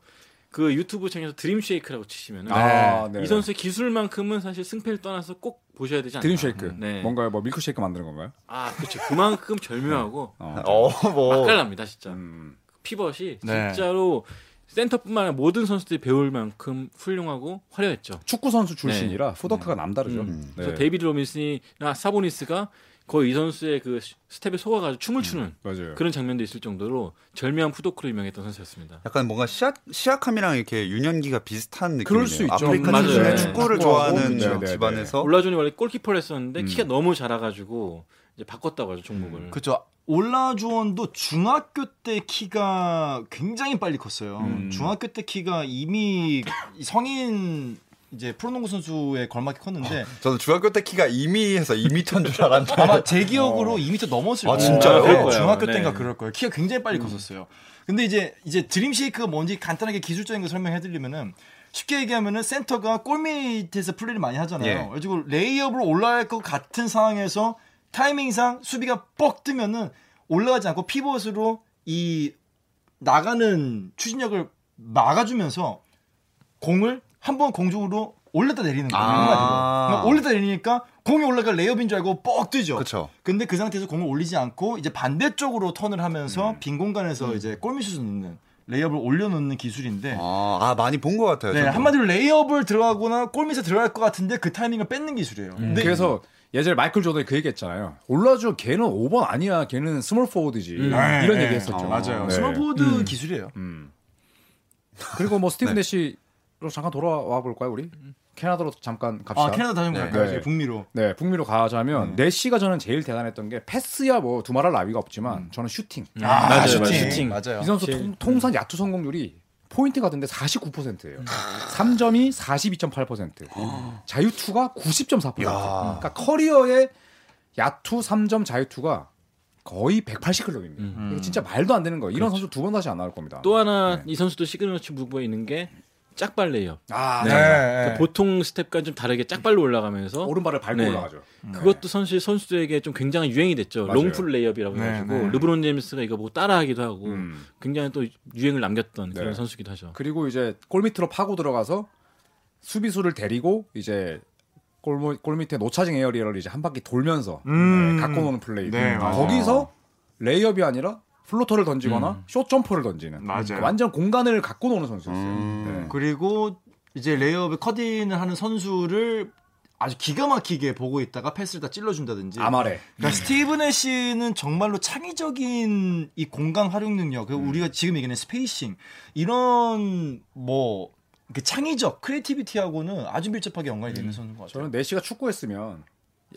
그 유튜브 창에서 Dream Shake라고 치시면 아, 네. 이 선수의 기술만큼은 사실 승패를 떠나서 꼭 보셔야 되지 않나. Dream Shake. 네. 뭔가요? 뭐 밀크 쉐이크 만드는 건가요? 아 그렇죠. 그만큼 절묘하고 어. 어, 뭐. 맛깔납니다 진짜. 음. 피벗이 네. 진짜로 센터뿐만 아니라 모든 선수들이 배울 만큼 훌륭하고 화려했죠. 축구 선수 출신이라 footwork가 남다르죠. 음. 네. 그래서 데이비드 로빈슨이나 사보니스가 거의 이 선수의 그 스텝에 속아가지고 춤을 추는 맞아요. 그런 장면도 있을 정도로 절묘한 footwork로 유명했던 선수였습니다. 약간 뭔가 시아캄, 시아캄이랑 이렇게 유년기가 비슷한 느낌이네요. 그럴 수 있죠. 아프리카. 출신의 네. 축구를 좋아하는 네, 네, 집안에서 올라주원이 원래 골키퍼를 했었는데 음. 키가 너무 작아가지고 이제 바꿨다고 하죠 종목을. 그렇죠. 올라주원도 중학교 때 키가 굉장히 빨리 컸어요. 음. 중학교 때 키가 이미 성인 이제 프로농구 선수에 걸맞게 컸는데 저는 중학교 때 키가 2미에서 2미터인 줄 알았는데. 아마 제 기억으로 2m 넘었을 아, 거예요. 진짜요? 네. 중학교 네. 때인가 그럴 거예요. 키가 굉장히 빨리 컸었어요. 근데 이제 이제 Dream Shake가 뭔지 간단하게 기술적인 거 설명해 드리면은 쉽게 얘기하면은 센터가 골 밑에서 플레이를 많이 하잖아요. 예. 그래가지고 레이업으로 올라갈 것 같은 상황에서 타이밍상 수비가 뻑 뜨면은 올라가지 않고 피벗으로 이 나가는 추진력을 막아주면서 공을 한 번 공중으로 올렸다 내리는 거예요. 아. 그러니까 올렸다 내리니까 공이 올라갈 레이업인 줄 알고 뻑 뜨죠. 그쵸. 근데 그 상태에서 공을 올리지 않고 이제 반대쪽으로 턴을 음. 하면서 빈 공간에서 이제 골밑슛을 넣는 레이업을 올려놓는 기술인데 아, 아, 많이 본 것 같아요. 네. 한마디로 레이업을 들어가거나 골밑에 들어갈 것 같은데 그 타이밍을 뺏는 기술이에요. 근데 그래서 예전에 마이클 조던이 그 얘기했잖아요. 올라주원 걔는 5번 아니야. 걔는 small forward지. 네, 이런 네. 얘기했었죠. 어, 맞아요. 네. small forward 기술이에요. 음. 그리고 뭐 스티븐 네. 내시로 잠깐 돌아와 볼까요, 우리? 캐나다로 잠깐 갑시다. 아 캐나다 다시 네. 갈까요? 네. 북미로. 네, 북미로 가자면 내시가 저는 제일 대단했던 게 패스야 뭐 두말할 나위가 없지만 음. 저는 슈팅. 아, 맞아요, 슈팅. 맞아요. 슈팅. 맞아요. 이 선수 통, 통산 야투 성공률이 point guard인데 49%예요. 3점이 42.8%. 자유투가 90.4%. 야. 그러니까 커리어의 야투 3점 자유투가 거의 180클럽입니다. 음. 진짜 말도 안 되는 거예요. 이런 선수 두 번 다시 안 나올 겁니다. 또 하나 네. 이 선수도 signature move에 있는 게 짝발레예요. 아, 네. 네. 그러니까 보통 스텝과 좀 다르게 짝발로 올라가면서 오른발을 밟고 네. 올라가죠. 그것도 선수 선수들에게 좀 굉장히 유행이 됐죠. 맞아요. wrong foot layup이라고 네, 해가지고 네. 르브론 제임스가 이거 보고 따라하기도 하고 음. 굉장히 또 유행을 남겼던 그런 네. 선수기도 하죠. 그리고 이제 골 밑으로 파고 들어가서 수비수를 데리고 이제 골, 골 밑에 노차징 에어리어를 이제 한 바퀴 돌면서 음. 네, 갖고 노는 플레이. 네. 거기서 레이업이 아니라 floater를 던지거나 숏 점퍼를 던지는 맞아요. 완전 공간을 갖고 노는 선수였어요. 음. 네. 그리고 이제 레이업에 cutting을 하는 선수를 아주 기가 막히게 보고 있다가 패스를 다 찔러준다든지. 아마레. 그러니까 스티브 내쉬는 정말로 창의적인 이 공간 활용 능력, 그 우리가 지금 얘기하는 spacing 이런 뭐 그 창의적 creativity하고는 아주 밀접하게 연관이 되는 선수인 것 같아요. 저는 내쉬가 축구했으면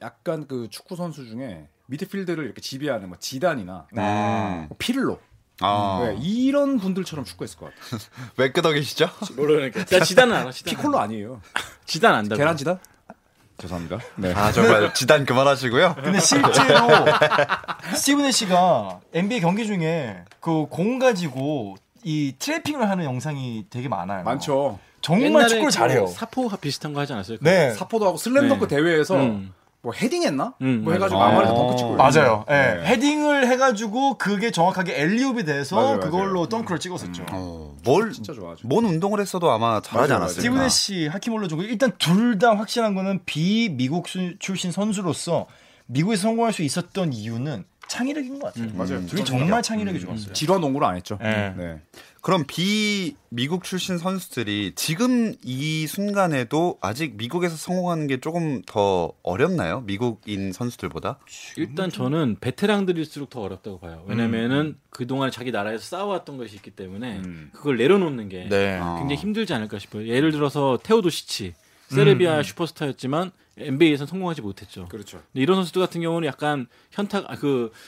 약간 그 축구 선수 중에 미드필드를 이렇게 지배하는 뭐 지단이나 아. 뭐 피를로 아, 네, 이런 분들처럼 축구했을 것 같아요. 왜 끄덕 계시죠? 모르니까. 나 지단은 알아. 지단. 피콜로 아니에요. 지단 안다. 계란 지단? 죄송합니다. 네. 아, 정말 지단 그만하시고요. 근데 실제로 스티브 내쉬가 NBA 경기 중에 그 공 가지고 이 트래핑을 하는 영상이 되게 많아요. 많죠. 정말 축구를 그 잘해요. 사포가 비슷한 거 하지 않았어요? 네. 사포도 하고 슬램덩크 네. 대회에서 음. 뭐 헤딩했나? 음, 뭐 해가지고. 아마레도 아. 덩크 치고 맞아요. 예. 네. 헤딩을 해가지고 그게 정확하게 alley-oop이 돼서 맞아요, 그걸로 맞아요. 덩크를 찍었었죠. 어, 뭘, 진짜 좋아하죠. 뭔 운동을 했어도 아마 잘하지 않았을까. 스티브 내쉬 하킴 올라주원 일단 둘 다 확실한 거는 비미국 수- 출신 선수로서 미국에서 성공할 수 있었던 이유는 창의력인 것 같아요. 맞아요. 둘이 정말 창의력이 좋았어요. 지루한 농구를 안 했죠. 네. 네. 그럼 비 미국 출신 선수들이 지금 이 순간에도 아직 미국에서 성공하는 게 조금 더 어렵나요? 미국인 선수들보다? 일단 저는 베테랑들일수록 더 어렵다고 봐요. 왜냐면은 그동안 자기 나라에서 싸워왔던 것이 있기 때문에 음. 그걸 내려놓는 게 네. 아. 굉장히 힘들지 않을까 싶어요. 예를 들어서 테오도시치 세르비아 슈퍼스타였지만 NBA에서 성공하지 못했죠. 그렇죠. 근데 이런 선수들 같은 경우는 약간 현타 아, 그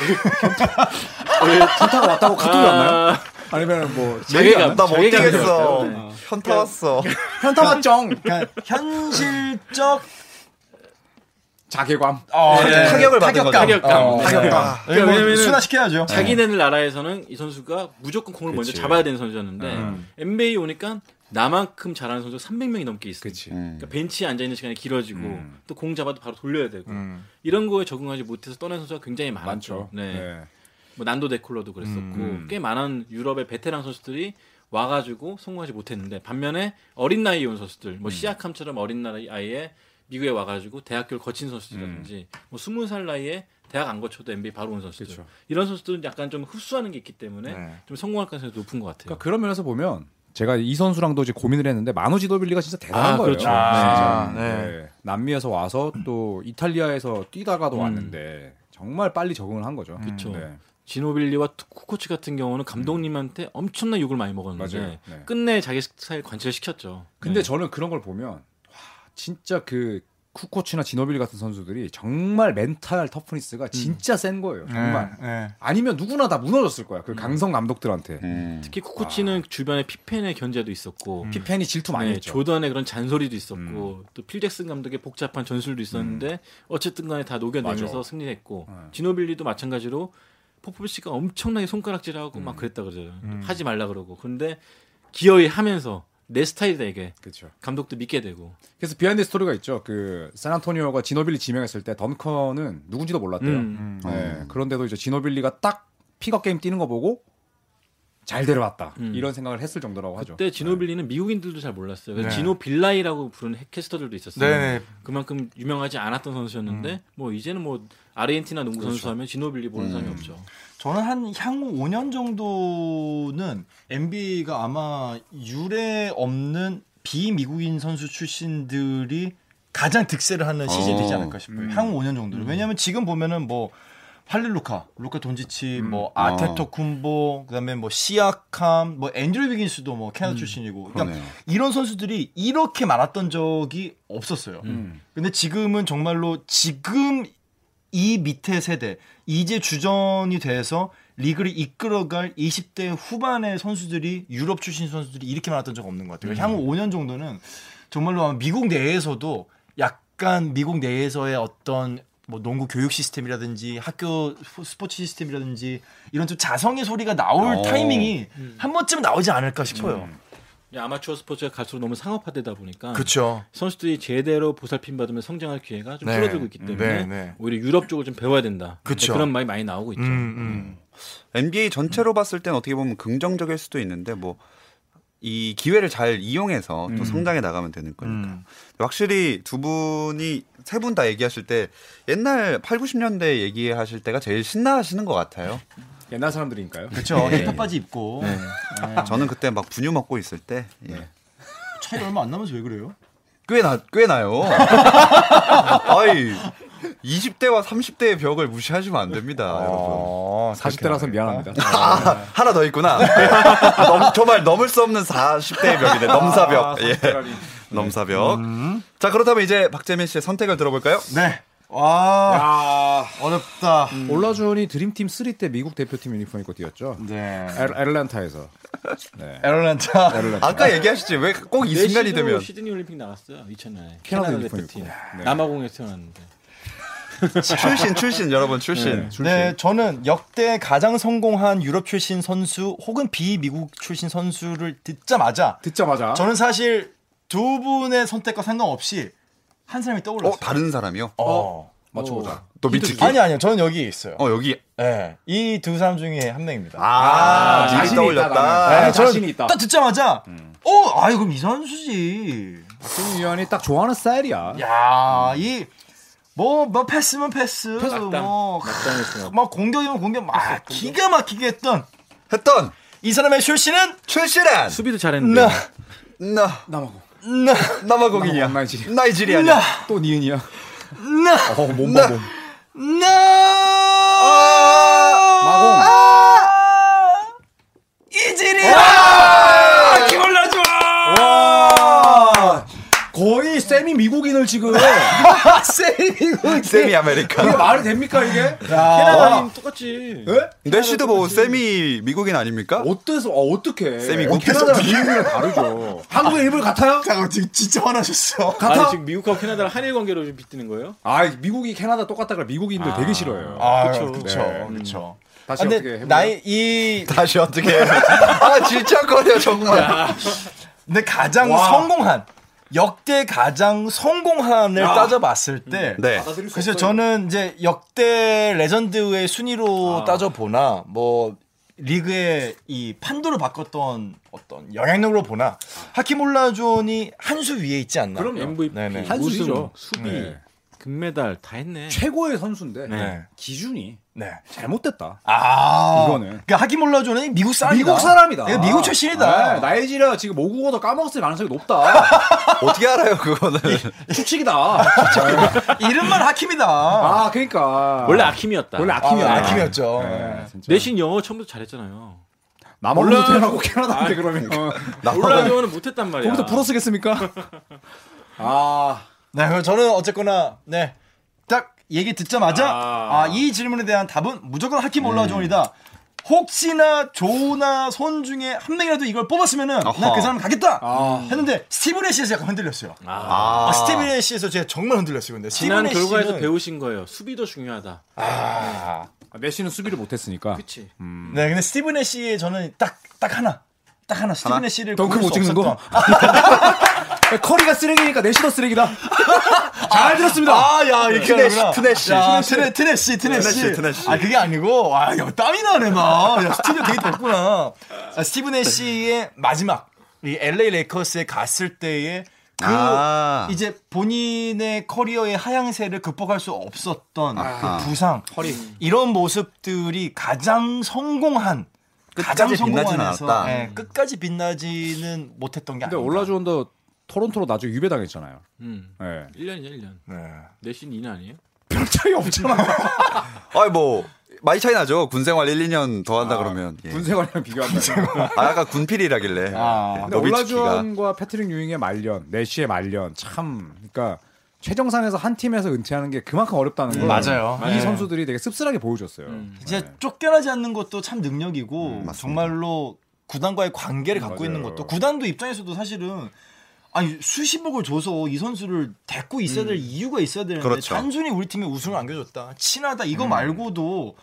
현타가 왔다고 카톡이 왔나요? 아, 아니면 뭐 자기가 나못 자기가 뛰겠어. 네. 현타 왔어. 현타 왔정 그러니까 현실적 자괴감. 어, 네. 타격을 받은 거죠. 타격감. 어, 타격감. 아, 그러니까 뭐 왜냐면은 순화시켜야죠. 자기네들 나라에서는 이 선수가 무조건 공을 먼저 그치. 잡아야 되는 선수였는데 음. NBA 오니까 나만큼 잘하는 선수가 300명이 넘게 있어요. 그렇지. 음. 그러니까 벤치에 앉아 있는 시간이 길어지고 음. 또공 잡아도 바로 돌려야 되고 음. 이런 거에 적응하지 못해서 떠난 선수가 굉장히 많았죠. 많죠. 네. 네. 뭐 난도 데콜로도 그랬었고 음. 꽤 많은 유럽의 베테랑 선수들이 와가지고 성공하지 못했는데 반면에 어린 나이에 온 선수들 음. 뭐 시아캄처럼 어린 나이에 미국에 와가지고 대학교를 거친 선수들이라든지 뭐 스무 살 나이에 대학 안 거쳐도 NBA 바로 온 선수들 음. 그렇죠. 이런 선수들은 약간 좀 흡수하는 게 있기 때문에 네. 좀 성공할 가능성이 높은 것 같아요. 그러니까 그런 면에서 보면 제가 이 선수랑도 이제 고민을 했는데 마누 지노빌리가 진짜 대단한 아, 거예요. 그렇죠. 아, 진짜. 네. 네. 남미에서 와서 또 이탈리아에서 뛰다가도 음. 왔는데 정말 빨리 적응을 한 거죠. 그쵸. 네. 지노빌리와 쿠코치 같은 경우는 감독님한테 엄청난 욕을 많이 먹었는데 맞아요. 네. 끝내 자기 스타일 관철시켰죠. 근데 네. 저는 그런 걸 보면 와, 진짜 그 쿠코치나 지노빌리 같은 선수들이 정말 mental toughness가 진짜 센 거예요. 정말. 네. 아니면 누구나 다 무너졌을 거야. 그 강성 감독들한테. 음. 특히 쿠코치는 주변에 피펜의 견제도 있었고 피펜이 질투 많이 네, 했죠. 조던의 그런 잔소리도 있었고 또 필잭슨 감독의 복잡한 전술도 있었는데 어쨌든 간에 다 녹여내면서 맞아. 승리했고 네. 지노빌리도 마찬가지로 포포비치가 엄청나게 손가락질하고 막 그랬다 그러죠. 하지 말라 그러고. 근데 기어이 하면서 내 스타일이다 이게. 그렇죠. 감독도 믿게 되고. 그래서 behind story가 있죠. 그 샌안토니오가 지노빌리 지명했을 때 던컨은 누군지도 몰랐대요. 음. 네, 그런데도 이제 지노빌리가 딱 pickup game 뛰는 거 보고 잘 데려왔다 음. 이런 생각을 했을 정도라고 하죠. 그때 지노빌리는 미국인들도 잘 몰랐어요. 네. 지노 빌라이라고 부르는 캐스터들도 있었어요. 네. 그만큼 유명하지 않았던 선수였는데 뭐 이제는 뭐 아르헨티나 농구 선수 하면 지노빌리 모르는 사람이 없죠. 저는 한 향후 5년 정도는 NBA가 아마 유례 없는 비미국인 선수 출신들이 가장 득세를 하는 시즌이 되지 않을까 싶어요. 향후 5년 정도는. 왜냐하면 지금 보면은 뭐 할릴루카, 루카 돈지치, 뭐 아테토 쿤보, 그다음에 뭐 시아캄, 뭐 앤드류 비긴스도 뭐 캐나다 출신이고. 그러니까 그러네요. 이런 선수들이 이렇게 많았던 적이 없었어요. 음. 근데 지금은 정말로 지금 이 밑에 세대 이제 주전이 돼서 리그를 이끌어갈 20대 후반의 선수들이 유럽 출신 선수들이 이렇게 많았던 적 없는 것 같아요. 향후 5년 정도는 정말로 아마 미국 내에서도 약간 미국 내에서의 어떤 뭐 농구 교육 시스템이라든지 학교 스포츠 시스템이라든지 이런 좀 자성의 소리가 나올 어. 타이밍이 한 번쯤 나오지 않을까 싶어요. 이 아마추어 스포츠가 갈수록 너무 상업화되다 보니까 그렇죠. 선수들이 제대로 보살핌 받으면 성장할 기회가 좀 네. 줄어들고 있기 때문에 네, 네. 오히려 유럽 쪽을 좀 배워야 된다. 그쵸. 그런 말이 많이 나오고 있죠. 음, 음. NBA 전체로 봤을 땐 어떻게 보면 긍정적일 수도 있는데 뭐 이 기회를 잘 이용해서 또 성장해 나가면 되는 거니까. 음. 확실히 두 분이 세 분 다 얘기하실 때 옛날 8, 90년대 얘기하실 때가 제일 신나하시는 것 같아요. 옛날 사람들이니까요. 그렇죠. 힙합 바지 입고 저는 그때 막 분유 먹고 있을 때 예. 차이 얼마 안 나면서 왜 그래요? 꽤, 나, 꽤 나요. 아이, 20대와 30대의 벽을 무시하시면 안 됩니다, 여러분. 어, 40대라서 미안합니다. 아, 하나 더 있구나. 넘, 정말 넘을 수 없는 40대의 벽이네. 넘사벽. 예. 넘사벽. 자, 그렇다면 이제 박재민 씨의 선택을 들어볼까요? 네. 와 아, 어렵다. 올라준이 드림팀 3 때 미국 대표팀 유니폼 입고 뛰었죠. 네. 애- 애틀랜타에서. 네. 애틀랜타. 아까 얘기하시지. 왜 꼭 이 순간이 되면. 시드니 올림픽 나갔어요. 2000년에 캐나다 캐나다 대표팀. 네. 남아공에서 태어났는데 출신, 출신, 여러분, 출신. 네, 저는 역대 가장 성공한 유럽 출신 선수 혹은 비미국 출신 선수를 듣자마자 듣자마자 저는 사실 두 분의 선택과 상관없이 한 사람이 떠올랐어요. 어, 다른 사람이요? 어. 맞춰보자. 또 미치기. 아니 아니요. 저는 여기 있어요. 어, 여기. 네. 이 두 사람 중에 한 명입니다. 아, 미리 자신이 떠올렸다. 있다. 네, 자신이 저는 있다. 딱 듣자마자 어, 아이 그럼 이 선수지. 박정희 위원이 딱 좋아하는 스타일이야. 야, 이 뭐, 뭐 패스면 패스, 막당. 뭐, 막당했어요. 막 공격이면 공격, 막 기가 막히게 했던 했던 이 사람의 출신은 출신은 수비도 잘했는데 나, 나, 남아공. 나, 남아공이냐. 남아공, 나이지리아. 나이지리아냐. 나, 또 니은이야. 나, 어, 몸 나. 봐, 몸. 나, 마공. 이지리아! 김올라 좋아! 와. 거의 세미 미국인을 지금. 세이고 세미 아메리카. 이게 말이 됩니까, 이게? 캐나다인 똑같지. 예? 내시도 뭐 세미 미국인 아닙니까? 어때서, 어, 어떻게. 세미 어, 캐나다랑 미국이랑 다르죠. 한국의 일부 같아요? 잠깐 지금 진짜 화나셨어. 같아? 아니 지금 미국하고 캐나다랑 한일 관계로 좀 빗대는 거예요? 아, 미국이 캐나다 똑같다 그래. 미국인들 되게 싫어해요. 아. 그쵸, 네. 그쵸. 다시 아, 어떻게 해볼까요? 나이 이 다시 어떻게 해. 아, 진짜 거려, 정말. 근데 가장 와. 성공한 역대 가장 성공한을 따져봤을 때 네. 받아들일 수 그래서. 저는 이제 역대 레전드의 순위로 아. 따져보나 뭐 리그의 이 판도를 바꿨던 어떤 영향력으로 보나 하킴 올라주원이 한 수 위에 있지 않나. 그럼요. MVP, 네네. 한 우승, 수죠. 수비, 네. 금메달 다 했네. 최고의 선수인데 네. 기준이 네. 잘못됐다. 아 이거는. 그러니까 하킴 올라주원은 미국 사람이다. 미국 사람이다. 그러니까 미국 출신이다. 네, 나이지리아 지금 모국어도 까먹었을 가능성이 높다. 어떻게 알아요, 그거는. 추측이다. 이름만 하킴이다. 아, 그러니까 원래 아킴이었다. 원래 아, 아킴이야. 아킴이었죠. 네, 진짜. 내신 영어 처음부터 잘했잖아요. 남아공에서 몰라. 태어나고 캐나다인데 그러면 어, 올라교는 못했단 말이야. 거기서 불어 쓰겠습니까? 아, 네, 그럼 저는 어쨌거나 네. 딱 얘기 듣자마자 아. 아, 이 질문에 대한 답은 무조건 하킴 올라주원이다. 혹시나 조나 손 중에 한 명이라도 이걸 뽑았으면은 난. 그 사람 가겠다 아. 했는데 스티븐 애쉬에서 약간 흔들렸어요. 아, 아, 스티븐 애쉬에서 제가 정말 흔들렸어요. 근데 지난 결과에서 배우신 거예요. 수비도 중요하다. 아, 메시는 수비를 못했으니까. 그치. 네, 근데 스티븐 애쉬의 저는 딱 딱 하나. 딱 하나? 애쉬를 덩크 못수 찍는 거? 커리가 쓰레기니까 내시도 쓰레기다. 잘 들었습니다. 아, 야, 이렇게 트네시. 트네시. 야, 트네, 트네시, 트네시. 트네시, 트네시. 아, 그게 아니고, 와, 야, 땀이 나네, 막. 야, 스튜디오 되게 덥구나. 아, 스티븐 애쉬의 마지막, 이 LA 레이커스에 갔을 때의 그, 아. 이제 본인의 커리어의 하향세를 극복할 수 없었던 아하. 그 부상. 이런 모습들이 가장 성공한, 가장 성공한 해서 않았다. 예, 끝까지 빛나지는 못했던 게 근데 아닌가. 올라주원도 토론토로 나중에 유배당했잖아요. 음. 네. 1년이죠, 1년. 네. 내신 2년 아니에요? 별 차이 없잖아. 아이 뭐 많이 차이 나죠. 군 생활 1, 2년 더 한다 그러면. 예. 군 생활이랑 비교한다. 아, 아까 군필이라길래. 아. 노비츠키가. 올라주원과 패트릭 유잉의 말년, 내시의 말년 참 그러니까 최정상에서 한 팀에서 은퇴하는 게 그만큼 어렵다는 걸 맞아요. 이 네. 선수들이 되게 씁쓸하게 보여줬어요. 이제 네. 쫓겨나지 않는 것도 참 능력이고 맞습니다. 정말로 구단과의 관계를 갖고 맞아요. 있는 것도 구단도 입장에서도 사실은 아니 수십억을 줘서 이 선수를 데리고 있어야 될 이유가 있어야 되는데 그렇죠. 단순히 우리 팀에 우승을 안겨줬다 친하다 이거 말고도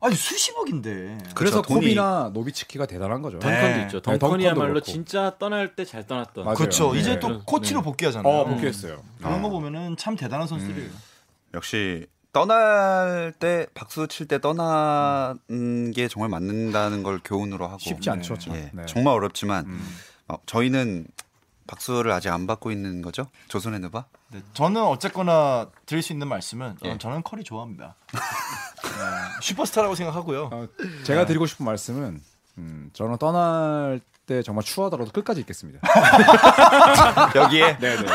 아니 수십억인데 그래서 그렇죠. 돈이- 코비나 노비츠키가 대단한 거죠. 덩컨도 네. 있죠. 네, 덩컨이야말로 진짜 떠날 때 잘 떠났던. 맞아요. 그렇죠 네. 이제 또 네. 코치로 복귀하잖아요 어, 복귀했어요. 그런 거 보면은 참 대단한 선수들이에요 역시 떠날 때 박수 칠 때 떠나는 게 정말 맞는다는 걸 교훈으로 하고 쉽지 않죠. 참. 예, 네. 정말 어렵지만 음. 어, 저희는 박수를 아직 안 받고 있는 거죠? 조선의 누바? 네, 저는 어쨌거나 드릴 수 있는 말씀은 예. 어, 저는 커리 좋아합니다 네, 슈퍼스타라고 생각하고요 어, 제가 드리고 싶은 말씀은 음, 저는 떠날 때 정말 추하더라도 끝까지 있겠습니다. 여기에 네, 네.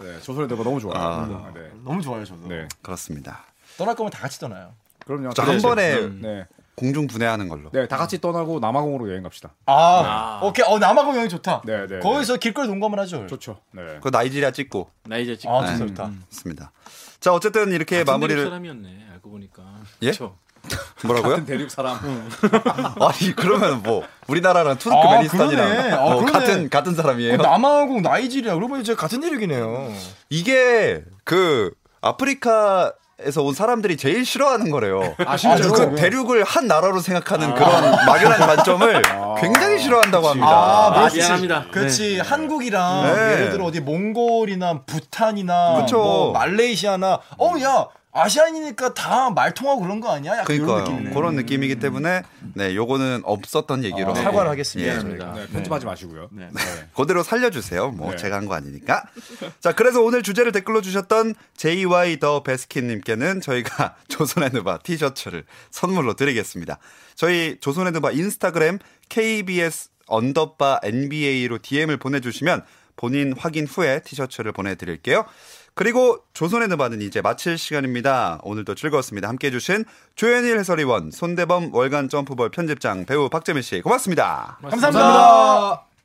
네, 조선의 대가 너무 좋아요. 아. 네. 너무 좋아요 저도 네. 그렇습니다. 떠날 거면 다 같이 떠나요 그럼요. 자, 한 번에 네. 공중 분해하는 걸로. 네, 다 같이 떠나고 남아공으로 여행 갑시다. 아, 오케이. 어, 남아공 여행 좋다. 네, 네, 거기서 길거리 농구만 하죠. 좋죠. 네. 그 나이지리아 찍고 나이제 찍고. 아, 좋다, 네. 좋다. 있습니다. 자 어쨌든 이렇게 마무리를 사람이었네. 알고 보니까. 예? 그쵸? 뭐라고요? 같은 대륙 사람. 아니 그러면 뭐 우리나라랑 아, 투르크메니스탄이랑 그러네. 아, 뭐 그러네. 같은 같은 사람이에요? 남아공, 나이지리아. 보니 제가 같은 대륙이네요. 이게 그 아프리카 에서 온 사람들이 제일 싫어하는 거래요. 아, 실제로? 그 대륙을 한 나라로 생각하는 그런 막연한 관점을 굉장히 싫어한다고 합니다. 아, 아. 미안합니다. 그렇지. 한국이랑 네. 예를 들어 어디 몽골이나 부탄이나 그쵸. 뭐 말레이시아나 어, 야, 아시안이니까 다 말 통하고 그런 거 아니야? 약간 이런 그러니까요. 느낌이네. 그런 느낌이기 때문에 네, 요거는 없었던 얘기로 어, 사과를 하겠습니다. 예. 저희가. 네, 편집하지 마시고요. 네. 그대로 살려주세요. 뭐 네. 제가 한 거 아니니까. 자, 그래서 오늘 주제를 댓글로 주셨던 JY 더 베스킨님께는 저희가 조선의 누바 티셔츠를 선물로 드리겠습니다. 저희 조선의 느바 인스타그램 KBS underbar NBA로 DM을 보내주시면 본인 확인 후에 티셔츠를 보내드릴게요. 그리고 조선의 느바는 이제 마칠 시간입니다. 오늘도 즐거웠습니다. 함께 해주신 조현일 해설위원, 손대범 월간 점프볼 편집장 배우 박재민 씨 고맙습니다. 감사합니다.